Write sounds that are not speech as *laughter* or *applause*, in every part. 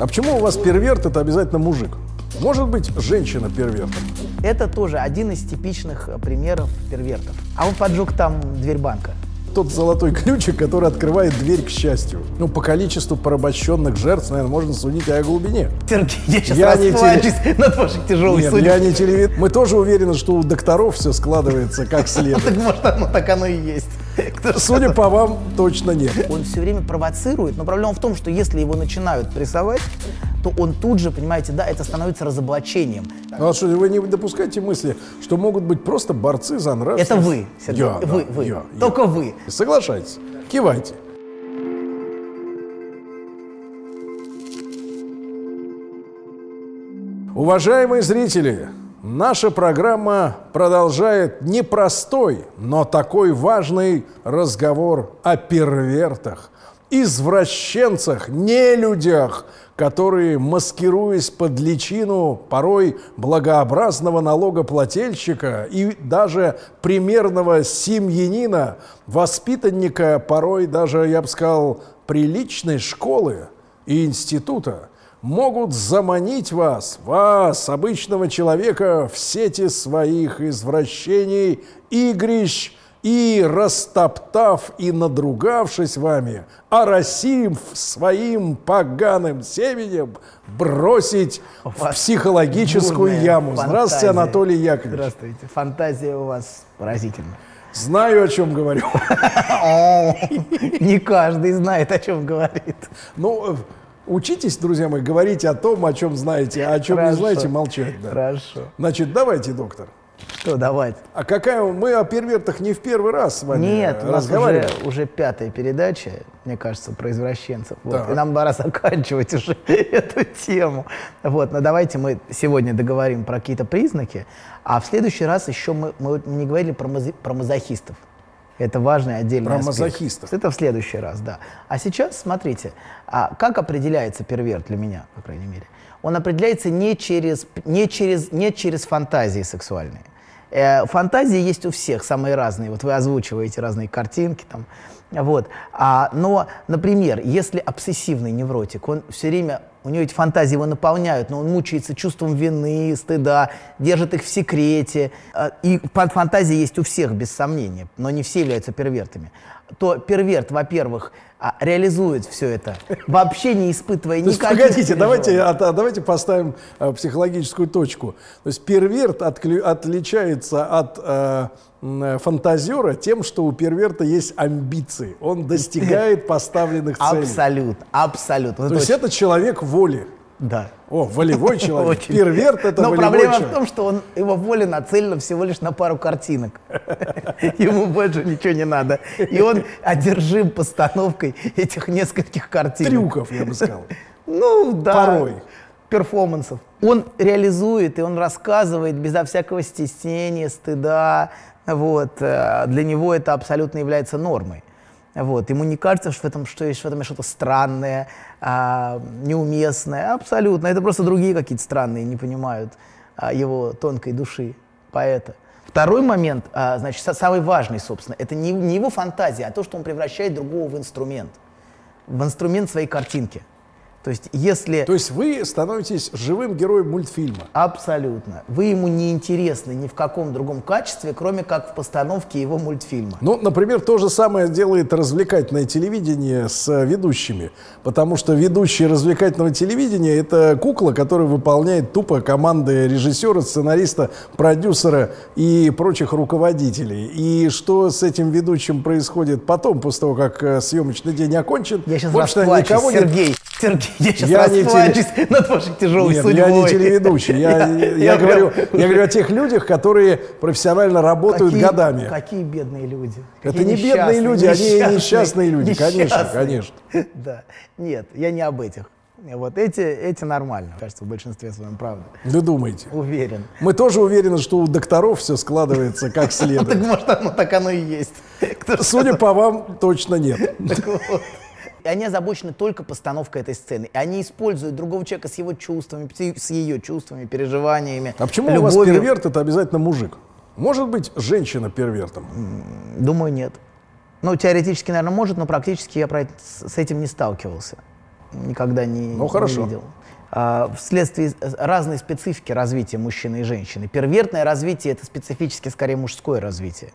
А почему у вас перверт это обязательно мужик? Может быть, женщина первертом? Это тоже один из типичных э, примеров первертов. А он поджег там дверь банка. Тот золотой ключик, который открывает дверь к счастью. Ну, по количеству порабощенных жертв, наверное, можно судить о глубине. Сергей, я сейчас Я не расплачусь над вашей тяжелой Нет, судьбой. я не телевид. Мы тоже уверены, что у докторов все складывается как *laughs* Так следует. может оно так оно и есть. Судя по вам, точно нет. Он все время провоцирует, но проблема в том, что если его начинают прессовать, то он тут же, понимаете, да, это становится разоблачением. Ну, а что, вы не допускаете мысли, что могут быть просто борцы за нравственность? Это вы, Сергей, Я, вы, да, вы, я, я. только вы. Соглашайтесь. Кивайте. Уважаемые зрители, наша программа продолжает непростой, но такой важный разговор о первертах, извращенцах, нелюдях, которые, маскируясь под личину порой благообразного налогоплательщика и даже примерного семьянина, воспитанника порой даже, я бы сказал, приличной школы и института, могут заманить вас, вас, обычного человека, в сети своих извращений, игрищ, и, растоптав и надругавшись вами, оросив своим поганым семенем, бросить в психологическую яму. Здравствуйте, фантазия. Анатолий Яковлевич. Здравствуйте. Фантазия у вас поразительна. Знаю, о чем говорю. *laughs* Не каждый знает, о чем говорит. Ну, учитесь, друзья мои, говорить о том, о чем знаете, а о чем не Хорошо. знаете, молчать. да. Хорошо. Значит, давайте, доктор. Что, давайте. А какая мы о первертах не в первый раз с вами Нет, у нас уже, уже пятая передача, мне кажется, про извращенцев. Вот. И нам пора *laughs* заканчивать уже *laughs* эту тему. Вот, но давайте мы сегодня договорим про какие-то признаки, а в следующий раз еще мы, мы не говорили про, мази- про мазохистов. Это важный отдельный Про аспект. мазохистов. Это в следующий раз, да. А сейчас, смотрите, а как определяется перверт для меня, по крайней мере? Он определяется не через, не через, не через фантазии сексуальные. Э, фантазии есть у всех, самые разные. Вот вы озвучиваете разные картинки там. Вот. А, но, например, если обсессивный невротик, он все время, у него эти фантазии его наполняют, но он мучается чувством вины, стыда, держит их в секрете. А, И фан- фантазии есть у всех, без сомнения, но не все являются первертами. То перверт, во-первых, а, реализует все это, вообще не испытывая То есть, никаких погодите, давайте, а давайте поставим психологическую точку. То есть перверт отклю- отличается от фантазера тем, что у перверта есть амбиции. Он достигает *laughs* поставленных целей. Абсолютно, абсолютно. То Это есть это человек воли. Да. О, волевой *laughs* человек. Очень. Перверт это Но волевой проблема человек. в том, что он, его воля нацелена всего лишь на пару картинок. *laughs* Ему больше ничего не надо. И он одержим постановкой этих нескольких картинок. Трюков, я бы сказал. Ну, да. Порой. Перформансов. Он реализует и он рассказывает безо всякого стеснения, стыда. Вот. э, Для него это абсолютно является нормой. Вот. Ему не кажется, что в этом, что есть в этом что-то странное, а, неуместное. Абсолютно. Это просто другие какие-то странные не понимают а, его тонкой души поэта. Второй момент, а, значит, са- самый важный, собственно, это не, не его фантазия, а то, что он превращает другого в инструмент. В инструмент своей картинки. То есть, если... То есть вы становитесь живым героем мультфильма. Абсолютно. Вы ему не интересны ни в каком другом качестве, кроме как в постановке его мультфильма. Ну, например, то же самое делает развлекательное телевидение с ведущими. Потому что ведущий развлекательного телевидения – это кукла, которая выполняет тупо команды режиссера, сценариста, продюсера и прочих руководителей. И что с этим ведущим происходит потом, после того, как э, съемочный день окончен, Я сейчас расплачусь, никого. Сергей. Сергей, *laughs* я сейчас Я расплачусь *laughs* над вашей тяжелой Нет, судьбой. я не телеведущий. Я, *laughs* я, говорю, я говорю о тех людях, которые профессионально работают Какие- годами. Какие бедные люди. Это Какие не бедные несчастные, люди, они несчастные люди, конечно, несчастные. конечно. Да. Нет, я не об этих. Вот эти, эти нормально, кажется, в большинстве своем, правда. Вы думаете? Уверен. Мы тоже уверены, что у докторов все складывается как Ну, так следует. может оно так оно и есть. Судя по вам, точно нет. Так вот. И они озабочены только постановкой этой сцены. И они используют другого человека с его чувствами, с ее чувствами, переживаниями. А почему у вас любовью. перверт это обязательно мужик? Может быть, женщина первертом? Думаю, нет. Ну, теоретически, наверное, может, но практически я про это- с этим не сталкивался. никогда не, Ну, не хорошо. видел. А, вследствие разной специфики развития мужчины и женщины. Первертное развитие это специфически скорее мужское развитие.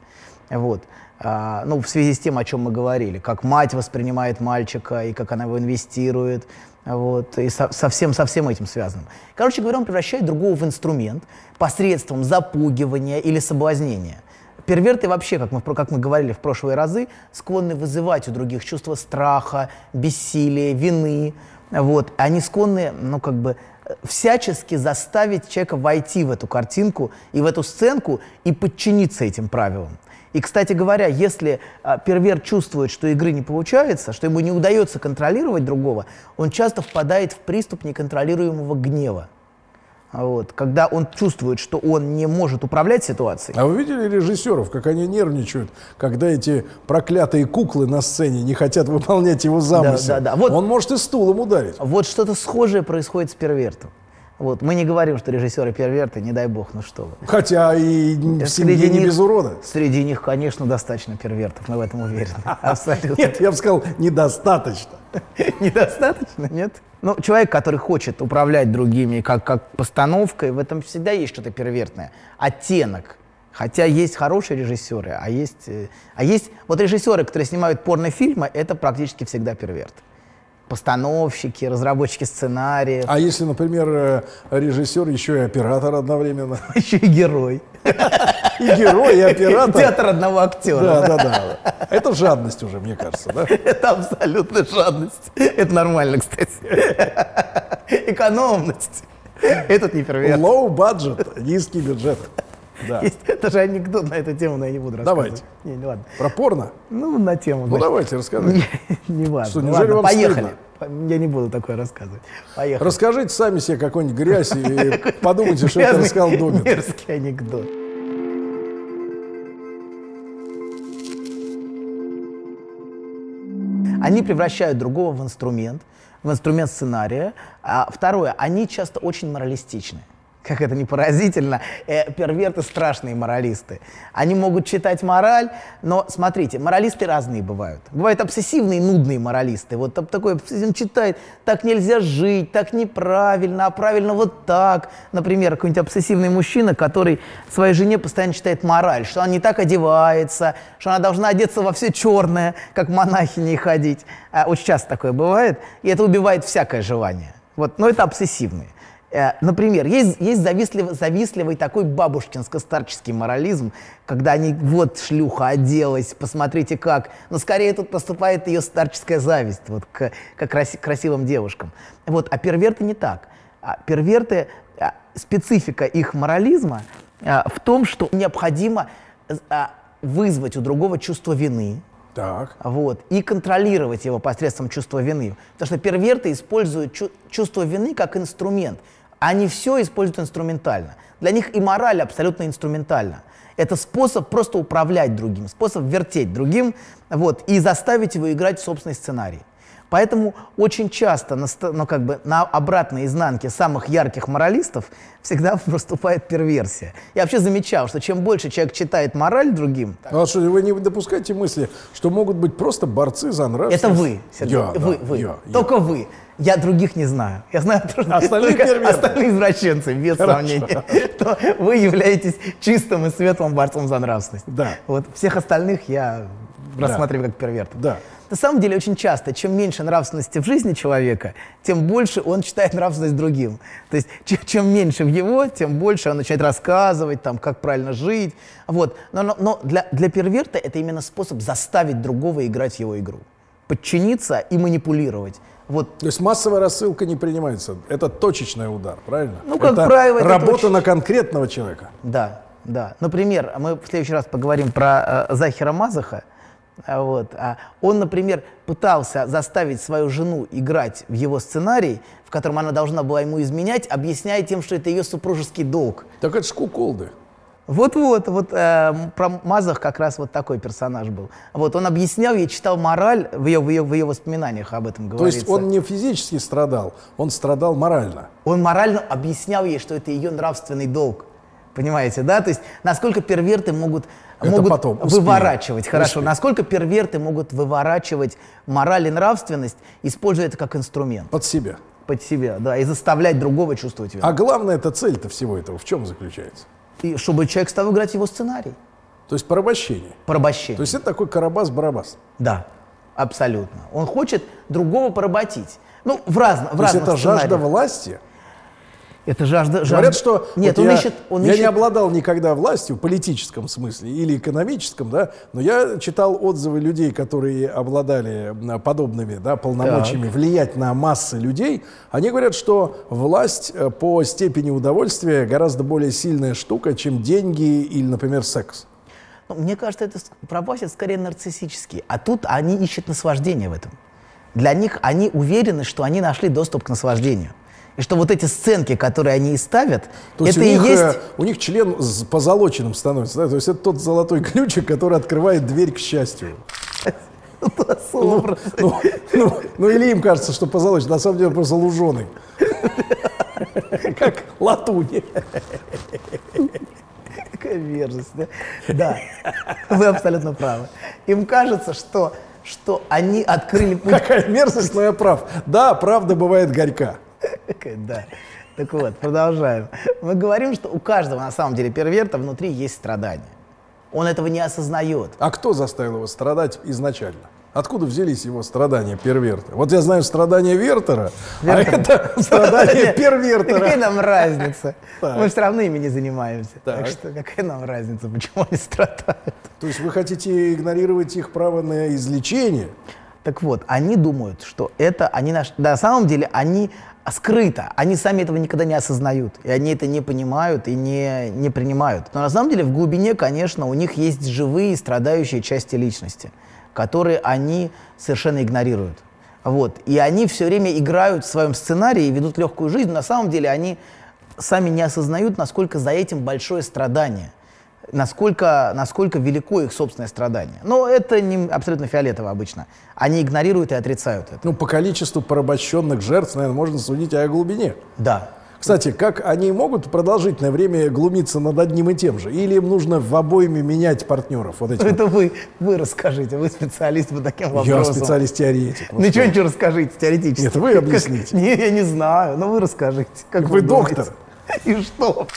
Вот. А, ну, в связи с тем, о чем мы говорили, как мать воспринимает мальчика и как она его инвестирует, вот, и со, со, со всем этим связанным. Короче говоря, он превращает другого в инструмент посредством запугивания или соблазнения. Перверты вообще, как мы, как мы говорили в прошлые разы, склонны вызывать у других чувство страха, бессилия, вины. Вот. Они склонны, ну, как бы, всячески заставить человека войти в эту картинку и в эту сценку и подчиниться этим правилам. И, кстати говоря, если а, перверт чувствует, что игры не получается, что ему не удается контролировать другого, он часто впадает в приступ неконтролируемого гнева. Вот, когда он чувствует, что он не может управлять ситуацией, А вы видели режиссеров, как они нервничают, когда эти проклятые куклы на сцене не хотят выполнять его замысел? да, да. Вот- Он может и стулом ударить. Вот что-то схожее происходит с первертом. Вот. Мы не говорим, что режиссеры перверты, не дай бог, ну что вы. Хотя и в семье не без урода. Среди них, конечно, достаточно первертов, мы в этом уверены. *laughs* Абсолютно. Нет, я бы сказал, недостаточно. *laughs* Недостаточно, нет? Ну, человек, который хочет управлять другими как, как постановкой, в этом всегда есть что-то первертное. Оттенок. Хотя есть хорошие режиссеры, а есть, э, а есть... Вот режиссеры, которые снимают порнофильмы, это практически всегда перверт. Постановщики, разработчики сценариев, А если, например, э, режиссер еще и оператор одновременно? *laughs* еще и герой. И герой, и оператор. *laughs* Театр одного актера. Да, да, да. Это жадность уже, мне кажется, да? *laughs* Это абсолютно жадность. Это нормально, кстати. Экономность. Этот не перверт. Low budget, низкий бюджет. Да. *laughs* Есть даже анекдот на эту тему, но я не буду рассказывать. Давайте. Не, не ладно. Про порно? Ну, на тему. Ну, значит. давайте, расскажите. Не, не важно. Что, Ну, ладно, вам поехали. стыдно? Я не буду такое рассказывать. Поехали. Расскажите сами себе какую-нибудь грязь и *laughs* подумайте, что это рассказал Домин. Мерзкий анекдот. Они превращают другого в инструмент, в инструмент сценария. А второе, они часто очень моралистичны. Как это не поразительно, э, перверты страшные моралисты. Они могут читать мораль, но смотрите, моралисты разные бывают. Бывают обсессивные, нудные моралисты. Вот там такой обсессивный читает, так нельзя жить, так неправильно, а правильно вот так. Например, какой-нибудь обсессивный мужчина, который своей жене постоянно читает мораль, что она не так одевается, что она должна одеться во все черное, как монахини и ходить. А, Очень часто такое бывает, и это убивает всякое желание. Вот, но это обсессивные. Э, Например, есть, есть завистливый, завистливый такой бабушкинско-старческий морализм, когда они, вот шлюха оделась, посмотрите как. Но скорее тут наступает ее старческая зависть вот, к, к краси- красивым девушкам. Вот, а перверты не так. А перверты, а, специфика их морализма а, в том, что необходимо а, вызвать у другого чувство вины, Так. вот, и контролировать его посредством чувства вины. Потому что перверты используют чу- чувство вины как инструмент. Они все используют инструментально. Для них и мораль абсолютно инструментальна. Это способ просто управлять другим, способ вертеть другим вот, и заставить его играть в собственный сценарий. Поэтому очень часто на, ну, как бы, на обратной изнанке самых ярких моралистов всегда *laughs* проступает перверсия. Я вообще замечал, что чем больше человек читает мораль другим, Ну, а что, вы не допускаете мысли, что могут быть просто борцы за нравственность? Это вы, Сергей. Я, вы, да, вы. я, я. Только вы. Я других не знаю. Я знаю *laughs* только Остальные только остальные извращенцы, без Хорошо. сомнения. *laughs* То вы являетесь чистым и светлым борцом за нравственность. Да. Вот всех остальных я Да. рассматриваю как первертов. Да. На самом деле очень часто, чем меньше нравственности в жизни человека, тем больше он читает нравственность другим. То есть чем, чем меньше в его, тем больше он начинает рассказывать, там, как правильно жить. Вот. Но, но, но для, для перверта это именно способ заставить другого играть в его игру. Подчиниться и манипулировать. Вот То есть массовая рассылка не принимается. Это точечный удар, правильно? Ну, как это правило, это работа точно. на конкретного человека. Да, да. Например, мы в следующий раз поговорим про э, Захира Мазаха. А Вот. А Он, например, пытался заставить свою жену играть в его сценарий, в котором она должна была ему изменять, объясняя тем, что это ее супружеский долг. Так это ж куколды. Вот-вот, вот э, про Мазах как раз вот такой персонаж был. Вот он объяснял ей, читал мораль в ее, в ее, в ее воспоминаниях об этом То говорится. есть он не физически страдал, он страдал морально. Он морально объяснял ей, что это ее нравственный долг. Понимаете, да? То есть насколько перверты могут, Это могут потом, выворачивать, хорошо, Успеем. насколько перверты могут выворачивать мораль и нравственность, используя это как инструмент Под себя. под себя, да, и заставлять другого чувствовать вину. А главная эта цель-то всего этого в чем заключается? И чтобы человек стал играть его сценарий. То есть порабощение. Порабощение. То есть это такой Карабас-Барабас. Да, абсолютно. Он хочет другого поработить. Ну, в, разно, в То есть разных это жажда сценариях. власти. Это жажда, жажда... Говорят, что Нет, вот он я, ищет... Он я ищет... не обладал никогда властью в политическом смысле или экономическом, да, но я читал отзывы людей, которые обладали подобными да, полномочиями влиять на массы людей. Они говорят, что власть э, по степени удовольствия гораздо более сильная штука, чем деньги или, например, секс. Ну, мне кажется, это пропасит скорее нарциссический. А тут они ищут наслаждение в этом. Для них они уверены, что они нашли доступ к наслаждению. И что вот эти сценки, которые они и ставят, То есть это у, и них, есть... э, у них член позолоченным становится. Да? То есть это тот золотой ключик, который открывает дверь к счастью. *laughs* образ. Ну, ну, ну, или им кажется, что позолоченный, на самом деле просто луженый. *laughs* Как латунь. Какая мерзость, да? Да, вы абсолютно правы. Им кажется, что, что они открыли путь Какая мерзость, но я прав. Да, правда бывает горька. Да. Так вот, продолжаем. Мы говорим, что у каждого на самом деле перверта внутри есть страдания. Он этого не осознает. А кто заставил его страдать изначально? Откуда взялись его страдания перверта? Вот я знаю страдания Вертера, а это *laughs* страдания Какая первертера. нам разница? Мы все равно ими не занимаемся. Так. что какая нам разница, почему они страдают? То есть вы хотите игнорировать их право на излечение? Так вот, они думают, что это они наш... На самом деле они скрыто, они сами этого никогда не осознают, и они это не понимают и не, не принимают. Но на самом деле в глубине, конечно, у них есть живые страдающие части личности, которые они совершенно игнорируют. Вот. И они все время играют в своем сценарии и ведут легкую жизнь. но На самом деле они сами не осознают, насколько за этим большое страдание насколько, насколько велико их собственное страдание. Но это не абсолютно фиолетово обычно. Они игнорируют и отрицают это. Ну, по количеству порабощенных жертв, наверное, можно судить о глубине. Да. Кстати, как они могут продолжительное время глумиться над одним и тем же? Или им нужно в обоими менять партнеров? Вот эти вот? Это вы, вы расскажите, вы специалист по таким Я вопросам. специалист-теоретик. Ну Ничего, что? ничего расскажите теоретически. Нет, вы Как- объясните. *laughs* Не, я не знаю, но вы расскажите. Как Вы думаете? доктор. *laughs* И что?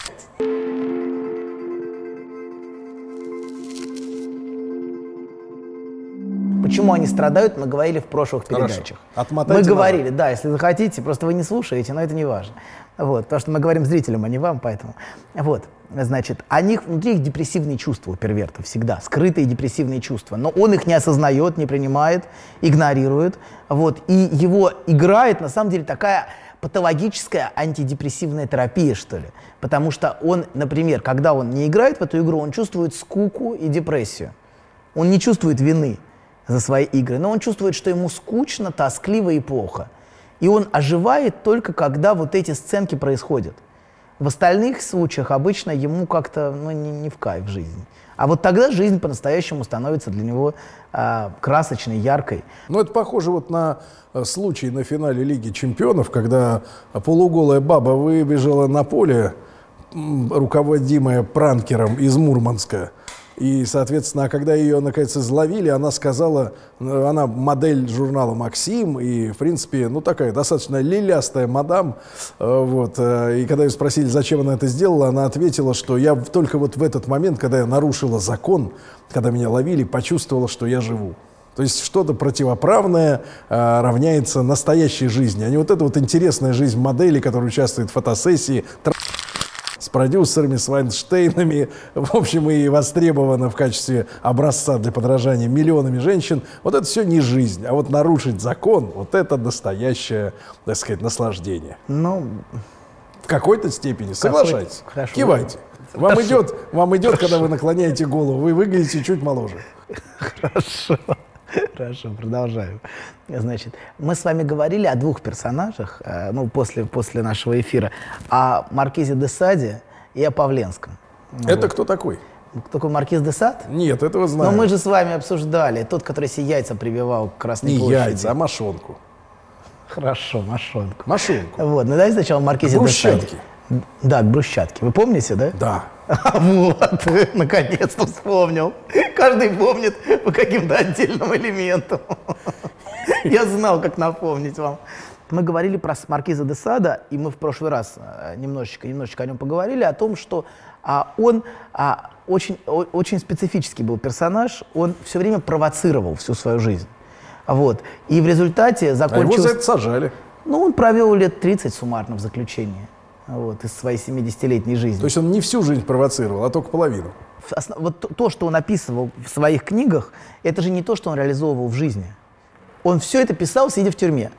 Почему они страдают, мы говорили в прошлых Хорошо. передачах. Отмотайте мы назад. говорили, да, если захотите, просто вы не слушаете, но это не важно. Вот, потому что мы говорим зрителям, а не вам, поэтому. Вот, значит, у них внутри их депрессивные чувства у первертов всегда, скрытые депрессивные чувства. Но он их не осознает, не принимает, игнорирует. Вот, и его играет, на самом деле, такая патологическая антидепрессивная терапия, что ли. Потому что он, например, когда он не играет в эту игру, он чувствует скуку и депрессию. Он не чувствует вины за свои игры, но он чувствует, что ему скучно, тоскливо и плохо. И он оживает только когда вот эти сценки происходят. В остальных случаях обычно ему как-то ну, не, не в кайф жизнь. А вот тогда жизнь по-настоящему становится для него а, красочной, яркой. Ну, это похоже вот на э, случай на финале Лиги Чемпионов, когда полуголая баба выбежала на поле, руководимая пранкером из Мурманска. И, соответственно, а когда ее, наконец, изловили, она сказала, э, она модель журнала «Максим», и, в принципе, ну, такая достаточно лилястая мадам. Э, Вот. э, И когда ее спросили, зачем она это сделала, она ответила, что я только вот в этот момент, когда я нарушила закон, когда меня ловили, почувствовала, что я живу. То есть что-то противоправное а, равняется настоящей жизни, а не вот эта вот интересная жизнь модели, которая участвует в фотосессии, с продюсерами, с Вайнштейнами, в общем, и востребована в качестве образца для подражания миллионами женщин. Вот это все не жизнь, а вот нарушить закон, вот это настоящее, так сказать, наслаждение. Ну, В какой-то степени, соглашайтесь, Хорошо. кивайте. Вам идет, вам идет, когда вы наклоняете голову, вы выглядите чуть моложе. *laughs* Хорошо. *laughs* Хорошо, продолжаем. Значит, мы с вами говорили о двух персонажах, э, ну, после, после нашего эфира, о Маркизе де Саде и о Павленском. Это кто такой? Такой Маркиз де Сад? Нет, этого Но знаю. мы же с вами обсуждали. Тот, который себе яйца прививал к Красной Не площади. яйца, а мошонку. Хорошо, мошонку. Мошонку. Вот, ну давайте сначала Маркизе де Саде. Брусчатки. Да, к брусчатке. Вы помните, да? Да. *laughs* Вот, *laughs* наконец-то вспомнил. Каждый помнит по каким-то отдельным элементам. *laughs* Я знал, как напомнить вам. Мы говорили про Маркиза де Сада, и мы в прошлый раз э, немножечко, немножечко о нем поговорили, о том, что а, он а, очень, о, очень специфический был персонаж, он все время провоцировал всю свою жизнь. Вот. И в результате закончилось... А его за это сажали. Ну, он провел лет 30 суммарно в заключении вот, из своей 70-летней жизни. То есть он не всю жизнь провоцировал, а только половину? Вот то, что он описывал в своих книгах, это же не то, что он реализовывал в жизни. Он все это писал, сидя в тюрьме.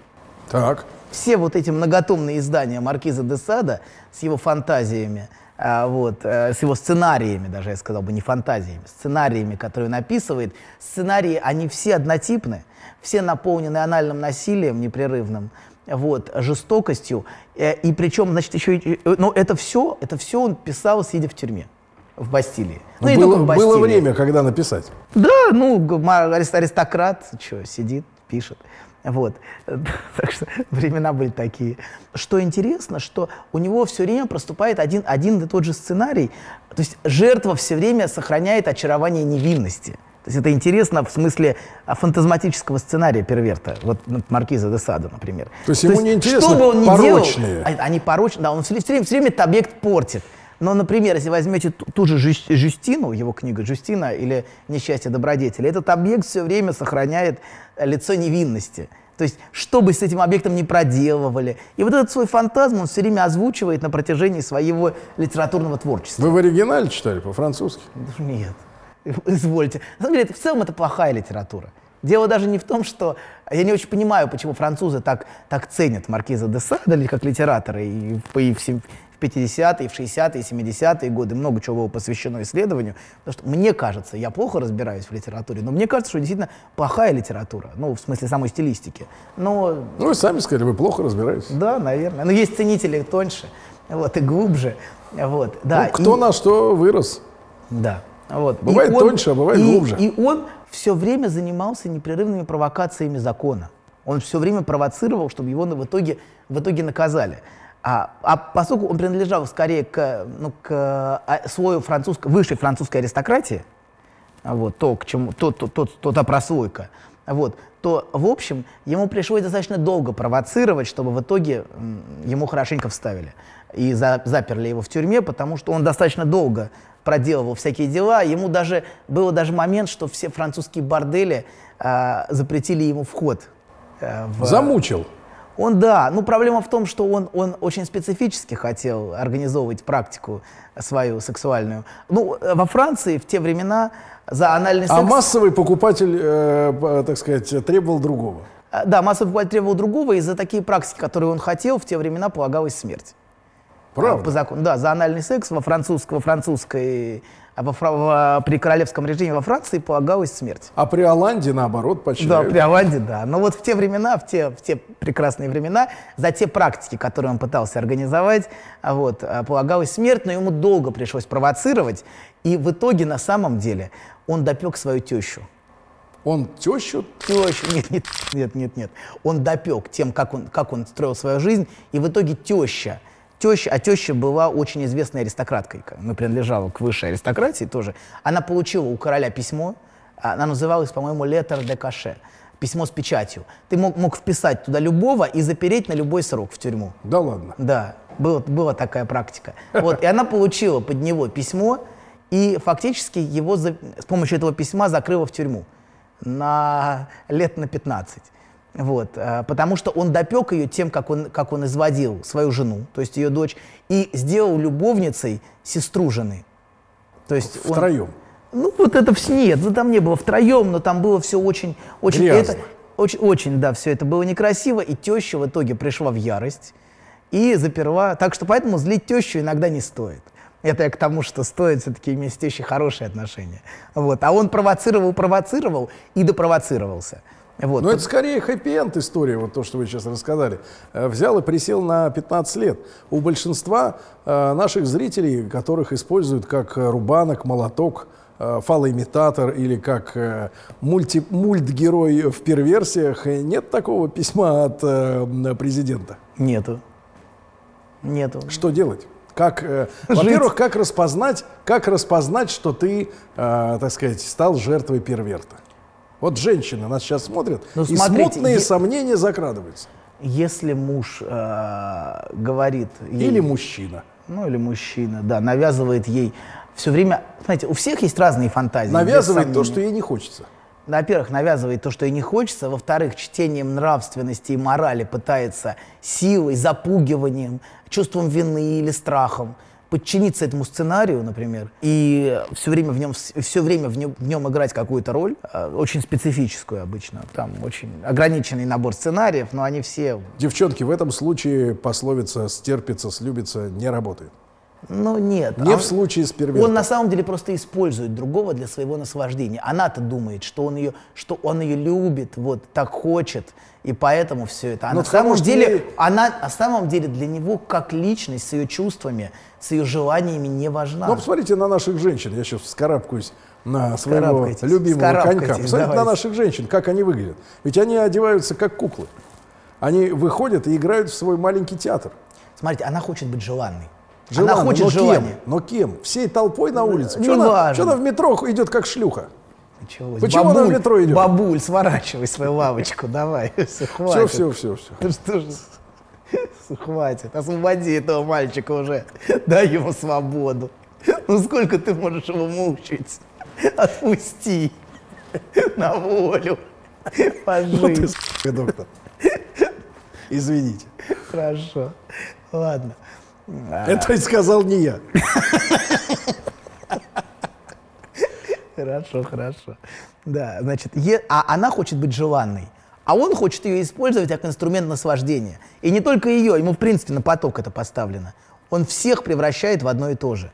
Так. Все вот эти многотомные издания Маркиза де Сада с его фантазиями, а, вот, э, с его сценариями, даже я сказал бы, не фантазиями, сценариями, которые он описывает, сценарии, они все однотипны, все наполнены анальным насилием непрерывным, вот, жестокостью, э, и причем, значит, еще, э, ну, это все, это все он писал, сидя в тюрьме в Бастилии. Ну, было, в Бастилии. было время, когда написать. Да, ну, аристократ, что, сидит, пишет. Вот. *laughs* Так что времена были такие. Что интересно, что у него все время проступает один, один и тот же сценарий. То есть жертва все время сохраняет очарование невинности. То есть это интересно в смысле а, фантазматического сценария перверта. Вот Маркиза де Сада, например. То есть ему То есть, не интересно что бы он ни порочные. делал, а, они порочные, да, он все время, все время этот объект портит. Но, например, если возьмете ту, ту же Жюстину, его книга «Жюстина» или «Несчастье добродетели», этот объект все время сохраняет лицо невинности. То есть, что бы с этим объектом не проделывали. И вот этот свой фантазм он все время озвучивает на протяжении своего литературного творчества. Вы в оригинале читали по-французски? Нет. *laughs* Извольте. На самом деле, в целом это плохая литература. Дело даже не в том, что... Я не очень понимаю, почему французы так, так ценят Маркиза де Сада как литератора и, и в, 50-е, в 60-е, 70-е годы много чего было посвящено исследованию. Потому что мне кажется, я плохо разбираюсь в литературе, но мне кажется, что действительно плохая литература. Ну, в смысле самой стилистики. Но... Ну, вы сами сказали, вы плохо разбираетесь. Да, наверное. Но есть ценители тоньше вот, и глубже. Вот, да. Ну, кто и... на что вырос. Да. Вот. Бывает он, тоньше, а бывает и, глубже. И он все время занимался непрерывными провокациями закона. Он все время провоцировал, чтобы его в итоге, в итоге наказали. А, а поскольку он принадлежал скорее к, ну, к а, слою французской, высшей французской аристократии, вот, то, к чему, то, то, то, то, та прослойка, вот, то, в общем, ему пришлось достаточно долго провоцировать, чтобы в итоге ему хорошенько вставили. И за, заперли его в тюрьме, потому что он достаточно долго проделывал всякие дела. Ему даже, был даже момент, что все французские бордели э, запретили ему вход. Э, в, Замучил. Он, да, ну проблема в том, что он, он очень специфически хотел организовывать практику свою сексуальную. Ну, во Франции в те времена за анальный а секс... А массовый покупатель, э, так сказать, требовал другого? Э, да, массовый покупатель требовал другого, и за такие практики, которые он хотел, в те времена полагалась смерть. Правда? По закону, да, за анальный секс во, французск, во французской, во, во, при королевском режиме во Франции полагалась смерть. А при Оланде, наоборот, поощряют? Да, при Оланде, да. Но вот в те времена, в те, в те прекрасные времена, за те практики, которые он пытался организовать, вот, полагалась смерть, но ему долго пришлось провоцировать, и в итоге, на самом деле, он допек свою тещу. Он тещу? Тещу, нет, нет, нет, нет, нет. Он допек тем, как он, как он строил свою жизнь, и в итоге теща Теща, а теща была очень известной аристократкой, мы принадлежала к высшей аристократии тоже. Она получила у короля письмо, она называлась, по-моему, «Летер де каше», письмо с печатью. Ты мог, мог вписать туда любого и запереть на любой срок в тюрьму. Да ладно? Да, было, была такая практика. Вот, и она получила под него письмо, и фактически его за, с помощью этого письма закрыла в тюрьму на лет на 15. Вот, э, потому что он допек ее тем, как он, как он изводил свою жену, то есть ее дочь, и сделал любовницей сестру жены. То есть Втроем? Он, ну, вот это все нет, ну, там не было втроем, но там было все очень... очень Грязно. Это, очень, очень, да, все это было некрасиво, и теща в итоге пришла в ярость и заперла. Так что поэтому злить тещу иногда не стоит. Это я к тому, что стоит все-таки иметь с тещей хорошие отношения. Вот. А он провоцировал, провоцировал и допровоцировался. Вот. Но это скорее хэппи-энд история, вот то, что вы сейчас рассказали. Э, взял и присел на 15 лет. У большинства э, наших зрителей, которых используют как рубанок, молоток, э, фалоимитатор или как э, мульти, мультгерой в перверсиях, нет такого письма от президента? Нету. Нету. Что делать? Как, э, *laughs* во-первых, как распознать, как распознать, что ты, э, так сказать, стал жертвой перверта? Вот женщины нас сейчас смотрят, Ну, и смотрите, смутные е- сомнения закрадываются. Если муж э, говорит ей, Или мужчина. ну или мужчина, да, навязывает ей все время, знаете, у всех есть разные фантазии. Навязывает то, что ей не хочется. во-первых, навязывает то, что ей не хочется, во-вторых, чтением нравственности и морали пытается силой, запугиванием, чувством вины или страхом подчиниться этому сценарию, например, и все время в нем, все время в нем, в нем играть какую-то роль, э, очень специфическую обычно. Там очень ограниченный набор сценариев, но они все, Девчонки, в этом случае пословица «стерпится, слюбится» не работает. ну нет. Не А в случае с первертом. Он на самом деле просто использует другого для своего наслаждения. Она-то думает, что он ее, что он ее любит, вот так хочет, и поэтому все это. А Ну, на самом деле, ей- она на самом деле для него как личность с ее чувствами, с ее желаниями не важна. Ну, посмотрите на наших женщин. Я сейчас вскарабкаюсь на своего любимого конька. Посмотрите на давайте. наших женщин, как они выглядят. Ведь они одеваются как куклы. Они выходят и играют в свой маленький театр. Смотрите, она хочет быть желанной. Желанно, она хочет но желания. кем? Но кем? Всей толпой на улице. не Что она, важно. чё она в метро идет как шлюха? Вы? Почему она в метро идет? Бабуль, сворачивай свою лавочку, давай, *laughs* все, Все, хватит. все, все, все. Что же, *laughs* хватит, освободи этого мальчика уже, дай ему свободу. Ну сколько ты можешь его мучить? Отпусти *laughs* на волю, Ну ты, пожить. доктор. Извините. Хорошо, ладно. Это сказал не я. Хорошо, хорошо. Да, значит, е- а она хочет быть желанной. А он хочет ее использовать как инструмент наслаждения. И не только ее, ему в принципе на поток это поставлено. Он всех превращает в одно и то же.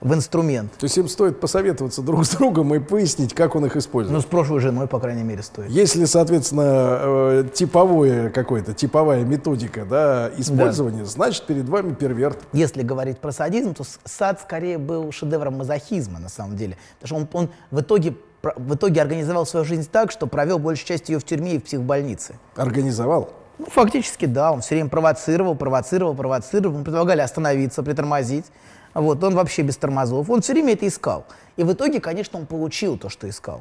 В инструмент. То есть им стоит посоветоваться друг с другом и выяснить, как он их использует. Ну, с прошлой женой, по крайней мере, стоит. Если, соответственно, э, типовое какое-то, типовая методика да, использования, значит, перед вами перверт. Если говорить про садизм, то сад скорее был шедевром мазохизма, на самом деле. Потому что он, он в, итоге, в итоге организовал свою жизнь так, что провел большую часть ее в тюрьме и в психбольнице. Организовал. Ну, фактически, да, он все время провоцировал, провоцировал, провоцировал. Ему предлагали остановиться, притормозить. Вот, он вообще без тормозов. Он все время это искал. И в итоге, конечно, он получил то, что искал.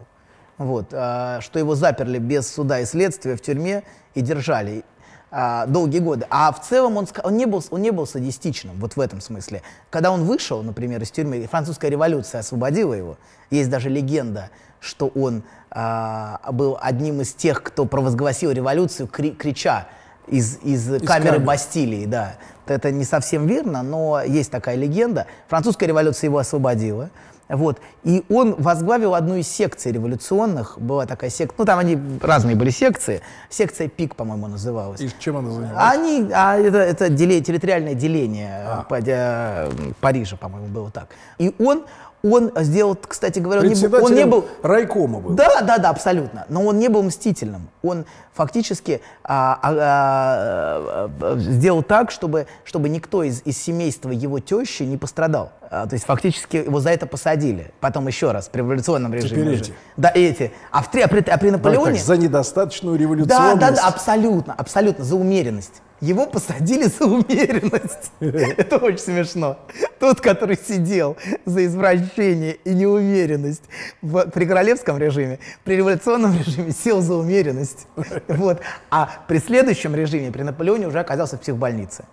Вот, а, что его заперли без суда и следствия в тюрьме и держали а, долгие годы. А в целом он, он, не был, он не был садистичным, вот в этом смысле. Когда он вышел, например, из тюрьмы, французская революция освободила его, есть даже легенда, что он а, был одним из тех, кто провозгласил революцию, кри- крича из, из, камеры камер. Бастилии, да. Это не совсем верно, но есть такая легенда. Французская революция его освободила. Вот. И он возглавил одну из секций революционных. Была такая секция, ну там они разные были секции. Секция ПИК, по-моему, называлась. И чем она занималась? Они, а это, это деле- территориальное деление э, Па- э, Парижа, по-моему, было так. И он, он сделал, кстати говоря, он не, был, он не был, райкома был. да, да, да, абсолютно. Но он не был мстительным. Он фактически а, а, а, а, сделал так, чтобы, чтобы никто из, из семейства его тещи не пострадал. А, то есть фактически его за это посадили. Потом еще раз, при революционном режиме. Теперь уже. эти. Да, эти. А, в, а при, а при Наполеоне... так, за недостаточную Да, революционность. да, да, абсолютно, абсолютно, за умеренность. Его посадили за умеренность. *laughs* Это очень смешно. Тот, который сидел за извращение и неумеренность в, при королевском режиме, при революционном режиме сел за умеренность. Вот. А при следующем режиме, при Наполеоне, уже оказался в психбольнице.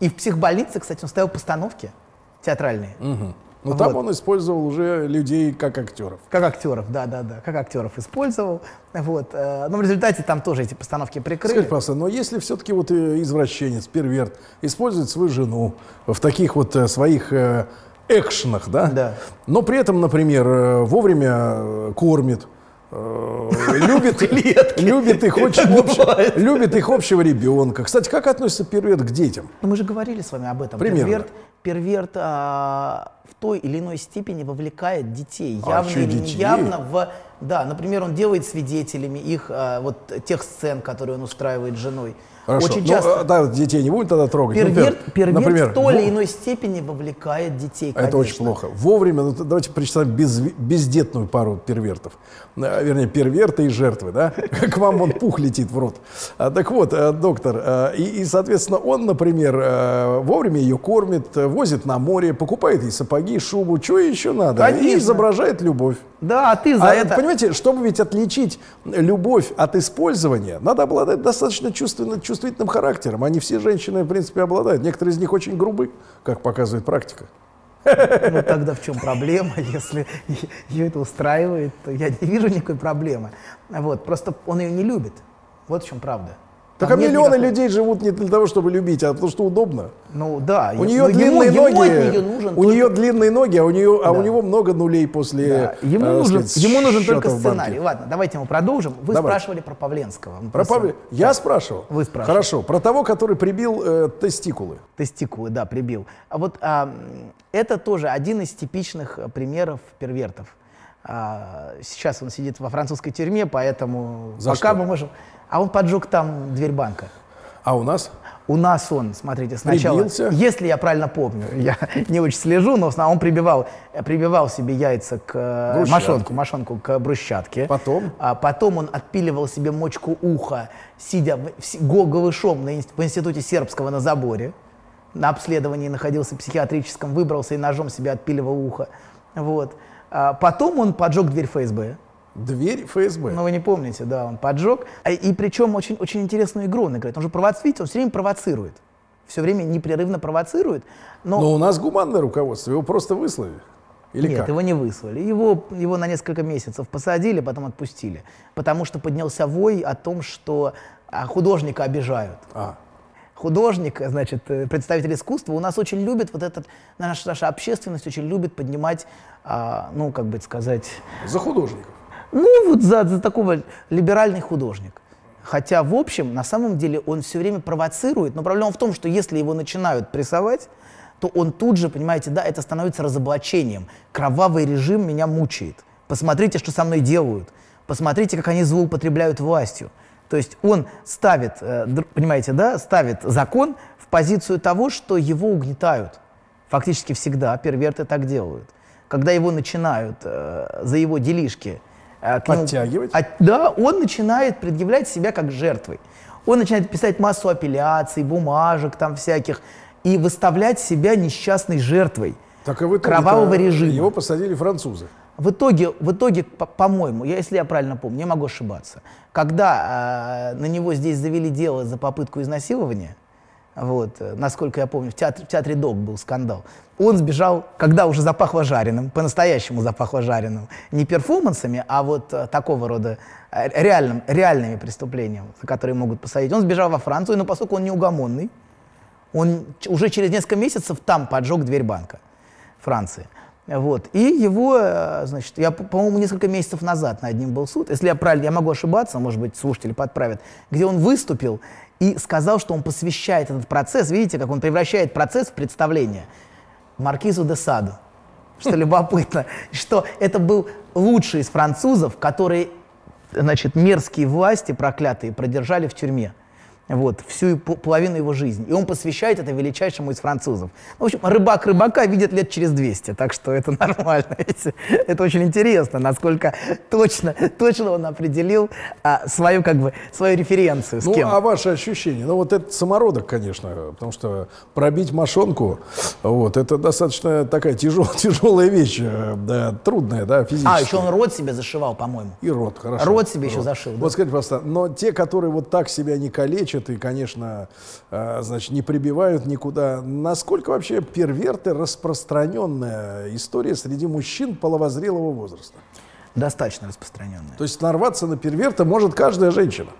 И в психбольнице, кстати, он ставил постановки театральные. Но там Вот. он использовал уже людей как актеров. Как актеров, да, да, да, как актеров использовал. Вот. э, Но в результате там тоже эти постановки прикрыли. Скажите, пожалуйста, но если все-таки вот э, извращенец, перверт, использует свою жену в таких вот э, своих экшенах, да? Да. Но при этом, например, вовремя кормит, э, любит, любит, их очень общ- любит их общего ребенка. Кстати, как относится перверт к детям? Ну, мы же говорили с вами об этом. Примерно. Перверт, перверт а, в той или иной степени вовлекает детей, А, явно или детей? неявно. В, да, например, он делает свидетелями их а, вот тех сцен, которые он устраивает с женой. Хорошо. Очень Ну, часто а, да, детей не будет тогда трогать. перверт, Например, перверт например, в той или иной степени вовлекает детей, А Это очень конечно. плохо. Вовремя, ну, давайте представим без, бездетную пару первертов. А, Вернее, перверты и жертвы, да? *laughs* К вам он пух летит в рот. А, так вот, а, доктор, а, и, и, соответственно, он, например, а, вовремя ее кормит, возит на море, покупает ей сапоги, шубу, что еще надо? И Конечно. изображает любовь. Да, а ты за А, это... Понимаете, чтобы ведь отличить любовь от использования, надо обладать достаточно чувственно, чувствительным характером. Они все женщины, в принципе, обладают. Некоторые из них очень грубы, как показывает практика. Ну тогда в чем проблема? *laughs* Если ее это устраивает, я не вижу никакой проблемы. Вот, просто он ее не любит. Вот в чем правда. Так а миллионы никакого- людей живут не для того, чтобы любить, а потому что удобно. Ну да. У нее ему- длинные ему ноги, от неё нужен у только- нее длинные ноги, а у нее, а у Да. него много нулей после. Да, Ему, э, нужен, сказать, ему нужен только сценарий. Ладно, давайте мы продолжим. Вы Давайте. спрашивали про Павленского. Про просто- Павле- Я спрашивал. Вы спрашивали. Хорошо. Про того, который прибил э, тестикулы. Тестикулы, да, прибил. А вот а, это тоже один из типичных э, примеров первертов. А, сейчас он сидит во французской тюрьме, поэтому За пока что? мы можем... А он поджег там дверь банка. А у нас? У нас он, смотрите, сначала, Прибился? если я правильно помню, *laughs* я не очень слежу, но в он прибивал, э, прибивал себе яйца к э, Брусчатке. мошонку, мошонку к брусчатке. Потом? А потом он отпиливал себе мочку уха, сидя в- в си- го- голышом на в институте сербского на заборе. На обследовании находился психиатрическом, выбрался и ножом себе отпиливал ухо. Вот. А потом он поджег дверь ФСБ. Дверь ФСБ. Ну, вы не помните, да, он поджег. А, И причем очень, очень интересную игру он играет. Он же провоцирует, он все время провоцирует. Все время непрерывно провоцирует. Но, Но у нас гуманное руководство, его просто выслали. Или нет, как? его не выслали. Его, его на несколько месяцев посадили, потом отпустили. Потому что поднялся вой о том, что а, художника обижают. А, Художник, значит, э, представитель искусства, у нас очень любит вот этот, наша, наша общественность очень любит поднимать, а, ну, как бы сказать, за художников. Ну, вот за, за такого либеральный художник. Хотя, в общем, на самом деле он все время провоцирует. Но проблема в том, что если его начинают прессовать, то он тут же, понимаете, да, это становится разоблачением. Кровавый режим меня мучает. Посмотрите, что со мной делают. Посмотрите, как они злоупотребляют властью. То есть он ставит, э, понимаете, да, ставит закон в позицию того, что его угнетают. Фактически всегда перверты так делают. Когда его начинают э, за его делишки к нему- Подтягивать? А- да, он начинает предъявлять себя как жертвой. Он начинает писать массу апелляций, бумажек там всяких и выставлять себя несчастной жертвой Так и в итоге кровавого режима. Его посадили французы. В итоге, в итоге по- по-моему, я, если я правильно помню, я могу ошибаться, когда э, на него здесь завели дело за попытку изнасилования, вот, э, насколько я помню, в театре, в театре ДОК был скандал, он сбежал, когда уже запахло жареным, по-настоящему запахло жареным, не перформансами, а вот э, такого рода э, реальным, реальными преступлениями, за которые могут посадить. Он сбежал во Францию, но поскольку он неугомонный, он уже через несколько месяцев там поджег дверь банка Франции. Вот. И его, значит, я, по- по-моему, несколько месяцев назад над ним был суд. Если я правильно, я могу ошибаться, может быть, слушатели подправят, где он выступил и сказал, что он посвящает этот процесс, видите, как он превращает процесс в представление, Маркизу де Саду. Что *laughs* любопытно, что это был лучший из французов, которые, значит, мерзкие власти проклятые продержали в тюрьме. Вот, всю пол- половину его жизни. И он посвящает это величайшему из французов. Ну, В общем, рыбак рыбака видит лет через 200, так что это *laughs* нормально. Это очень интересно, насколько точно, точно он определил а, свою, как бы, свою референцию с Ну, кем. а ваши ощущения? Ну, вот этот самородок, конечно, потому что пробить мошонку, вот, это достаточно такая тяжел, *laughs* тяжелая вещь, э, да, трудная, да, физически. А, еще он рот себе зашивал, по-моему. И рот, хорошо. Рот себе еще зашил, да. Вот скажите, просто, но те, которые вот так себя не калечат и, конечно, э, значит, не прибивают никуда, насколько вообще перверты распространенная история среди мужчин половозрелого возраста? Достаточно распространенная. То есть нарваться на перверта может каждая женщина.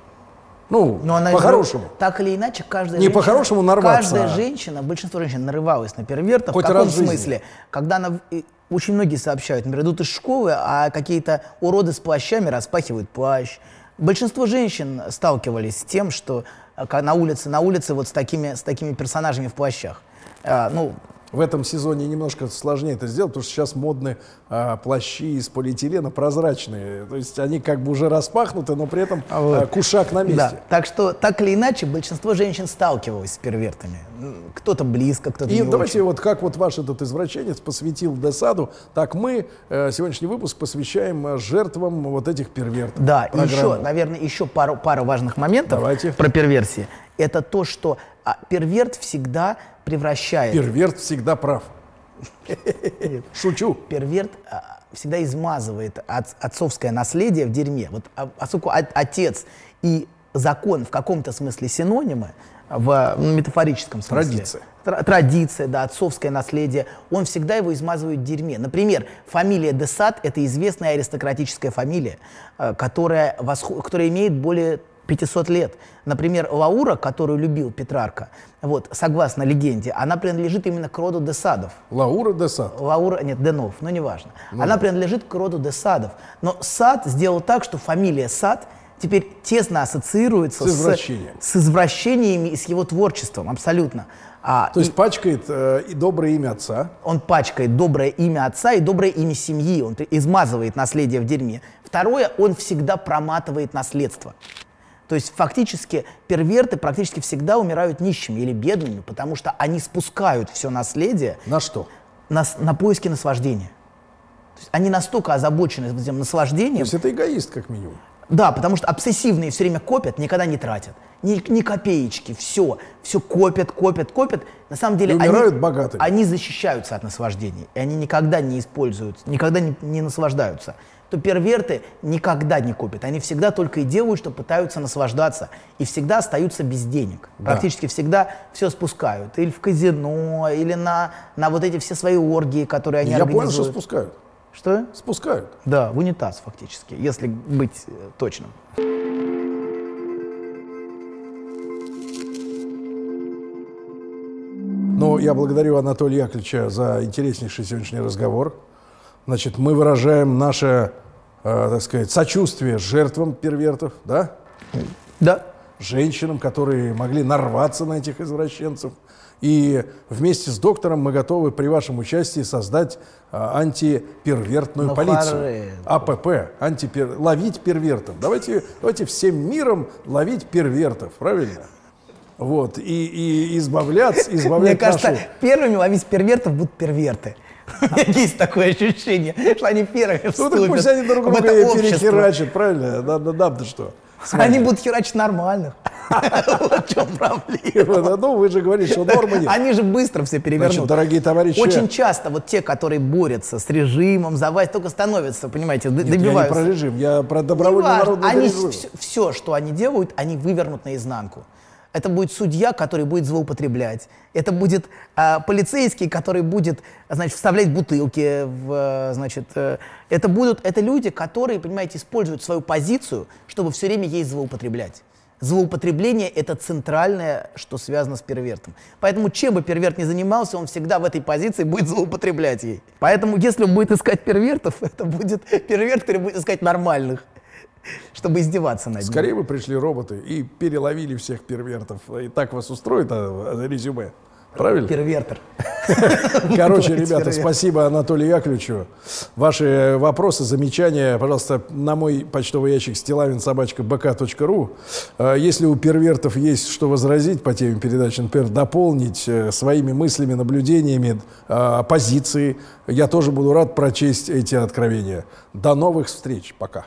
Ну, Но она по-хорошему. Так или иначе, каждая Не по-хорошему нарваться, Каждая женщина, большинство женщин нарывалась на первертов. Хоть в каком раз в жизни. смысле? Когда она... Очень многие сообщают, например, идут из школы, а какие-то уроды с плащами распахивают плащ. Большинство женщин сталкивались с тем, что на улице, на улице вот с такими, с такими персонажами в плащах. А, ну, В этом сезоне немножко сложнее это сделать, потому что сейчас модны а, плащи из полиэтилена прозрачные. То есть они как бы уже распахнуты, но при этом а вот. а, кушак на месте. Да. Так что, так или иначе, большинство женщин сталкивалось с первертами. Кто-то близко, кто-то И не давайте очень. вот как вот ваш этот извращенец посвятил Десаду, так мы э, сегодняшний выпуск посвящаем э, жертвам вот этих первертов. Да, программы. еще, наверное, еще пару, пару важных моментов давайте. про перверсии. Это то, что а, перверт всегда превращает... Перверт всегда прав. Шучу. Перверт а, всегда измазывает от, отцовское наследие в дерьме. Вот а, поскольку отец и закон в каком-то смысле синонимы, в метафорическом смысле. Традиция. Традиция, да, отцовское наследие. Он всегда его измазывает в дерьме. Например, фамилия Десад – это известная аристократическая фамилия, э, которая, восход... которая имеет более 500 лет. Например, Лаура, которую любил Петрарка, вот, согласно легенде, она принадлежит именно к роду Десадов. Лаура Десад? Лаура, нет, Денов, но неважно. Ну. Она принадлежит к роду Десадов. Но Сад сделал так, что фамилия Сад теперь тесно ассоциируется с, извращением. с, с извращениями и с его творчеством, абсолютно. А, То есть и, пачкает э, и доброе имя отца. Он пачкает доброе имя отца и доброе имя семьи. Он измазывает наследие в дерьме. Второе, он всегда проматывает наследство. То есть фактически перверты практически всегда умирают нищими или бедными, потому что они спускают все наследие. На что? На, на поиски наслаждения. То есть они настолько озабочены этим наслаждением. То есть это эгоист, как минимум. Да, потому что обсессивные все время копят, никогда не тратят. Ни, ни копеечки, все. Все копят, копят, копят. На самом деле и умирают они, богатыми. они защищаются от наслаждений. И они никогда не используют, никогда не, не наслаждаются то перверты никогда не купят. Они всегда только и делают, что пытаются наслаждаться. И всегда остаются без денег. Да. Практически всегда все спускают. Или в казино, или на, на вот эти все свои оргии, которые они Я организуют. понял, что спускают. Что? Спускают. Да, в унитаз фактически, если быть э, точным. Ну, я благодарю Анатолия Яковлевича за интереснейший сегодняшний разговор. Значит, мы выражаем наше, э, так сказать, сочувствие жертвам первертов, да? Да. Женщинам, которые могли нарваться на этих извращенцев. И вместе с доктором мы готовы при вашем участии создать а, антипервертную ну, полицию. АПП. Антипер... Ловить первертов. Давайте, давайте всем миром ловить первертов, правильно? Вот. И, и избавляться, *laughs* избавлять Мне кажется, нашу... первыми ловить первертов будут перверты. *laughs* Есть такое ощущение, что они первые Ну так пусть они друг друга перехерачат, правильно? Нам-то что? *laughs* Они будут херачить нормальных. *laughs* Вот в чем проблема. Ну, вы же говорите, что нормы нет. Они же быстро все перевернут. Дорогие товарищи... Очень часто вот те, которые борются с режимом, за власть, только становятся, понимаете, добиваются. я не про режим, я про добровольный народный они Все, что они делают, они вывернут наизнанку. Это будет судья, который будет злоупотреблять. Это будет э, полицейский, который будет, значит, вставлять бутылки. В, значит, э, это будут, это люди, которые, понимаете, используют свою позицию, чтобы все время ей злоупотреблять. Злоупотребление – это центральное, что связано с первертом. Поэтому чем бы перверт ни занимался, он всегда в этой позиции будет злоупотреблять ей. Поэтому если он будет искать первертов, *laughs* это будет перверт, который будет искать нормальных *laughs* чтобы издеваться над ним. Скорее бы пришли роботы и переловили всех первертов. И так вас устроит а, резюме. Правильно? Первертер. *laughs* Короче, ребята, спасибо Анатолию Яковлевичу. Ваши вопросы, замечания, пожалуйста, на мой почтовый ящик стилавинсобачка.бк.ру. А, если у первертов есть что возразить по теме передачи, например, дополнить э, своими мыслями, наблюдениями, а, позиции, я тоже буду рад прочесть эти откровения. До новых встреч. Пока.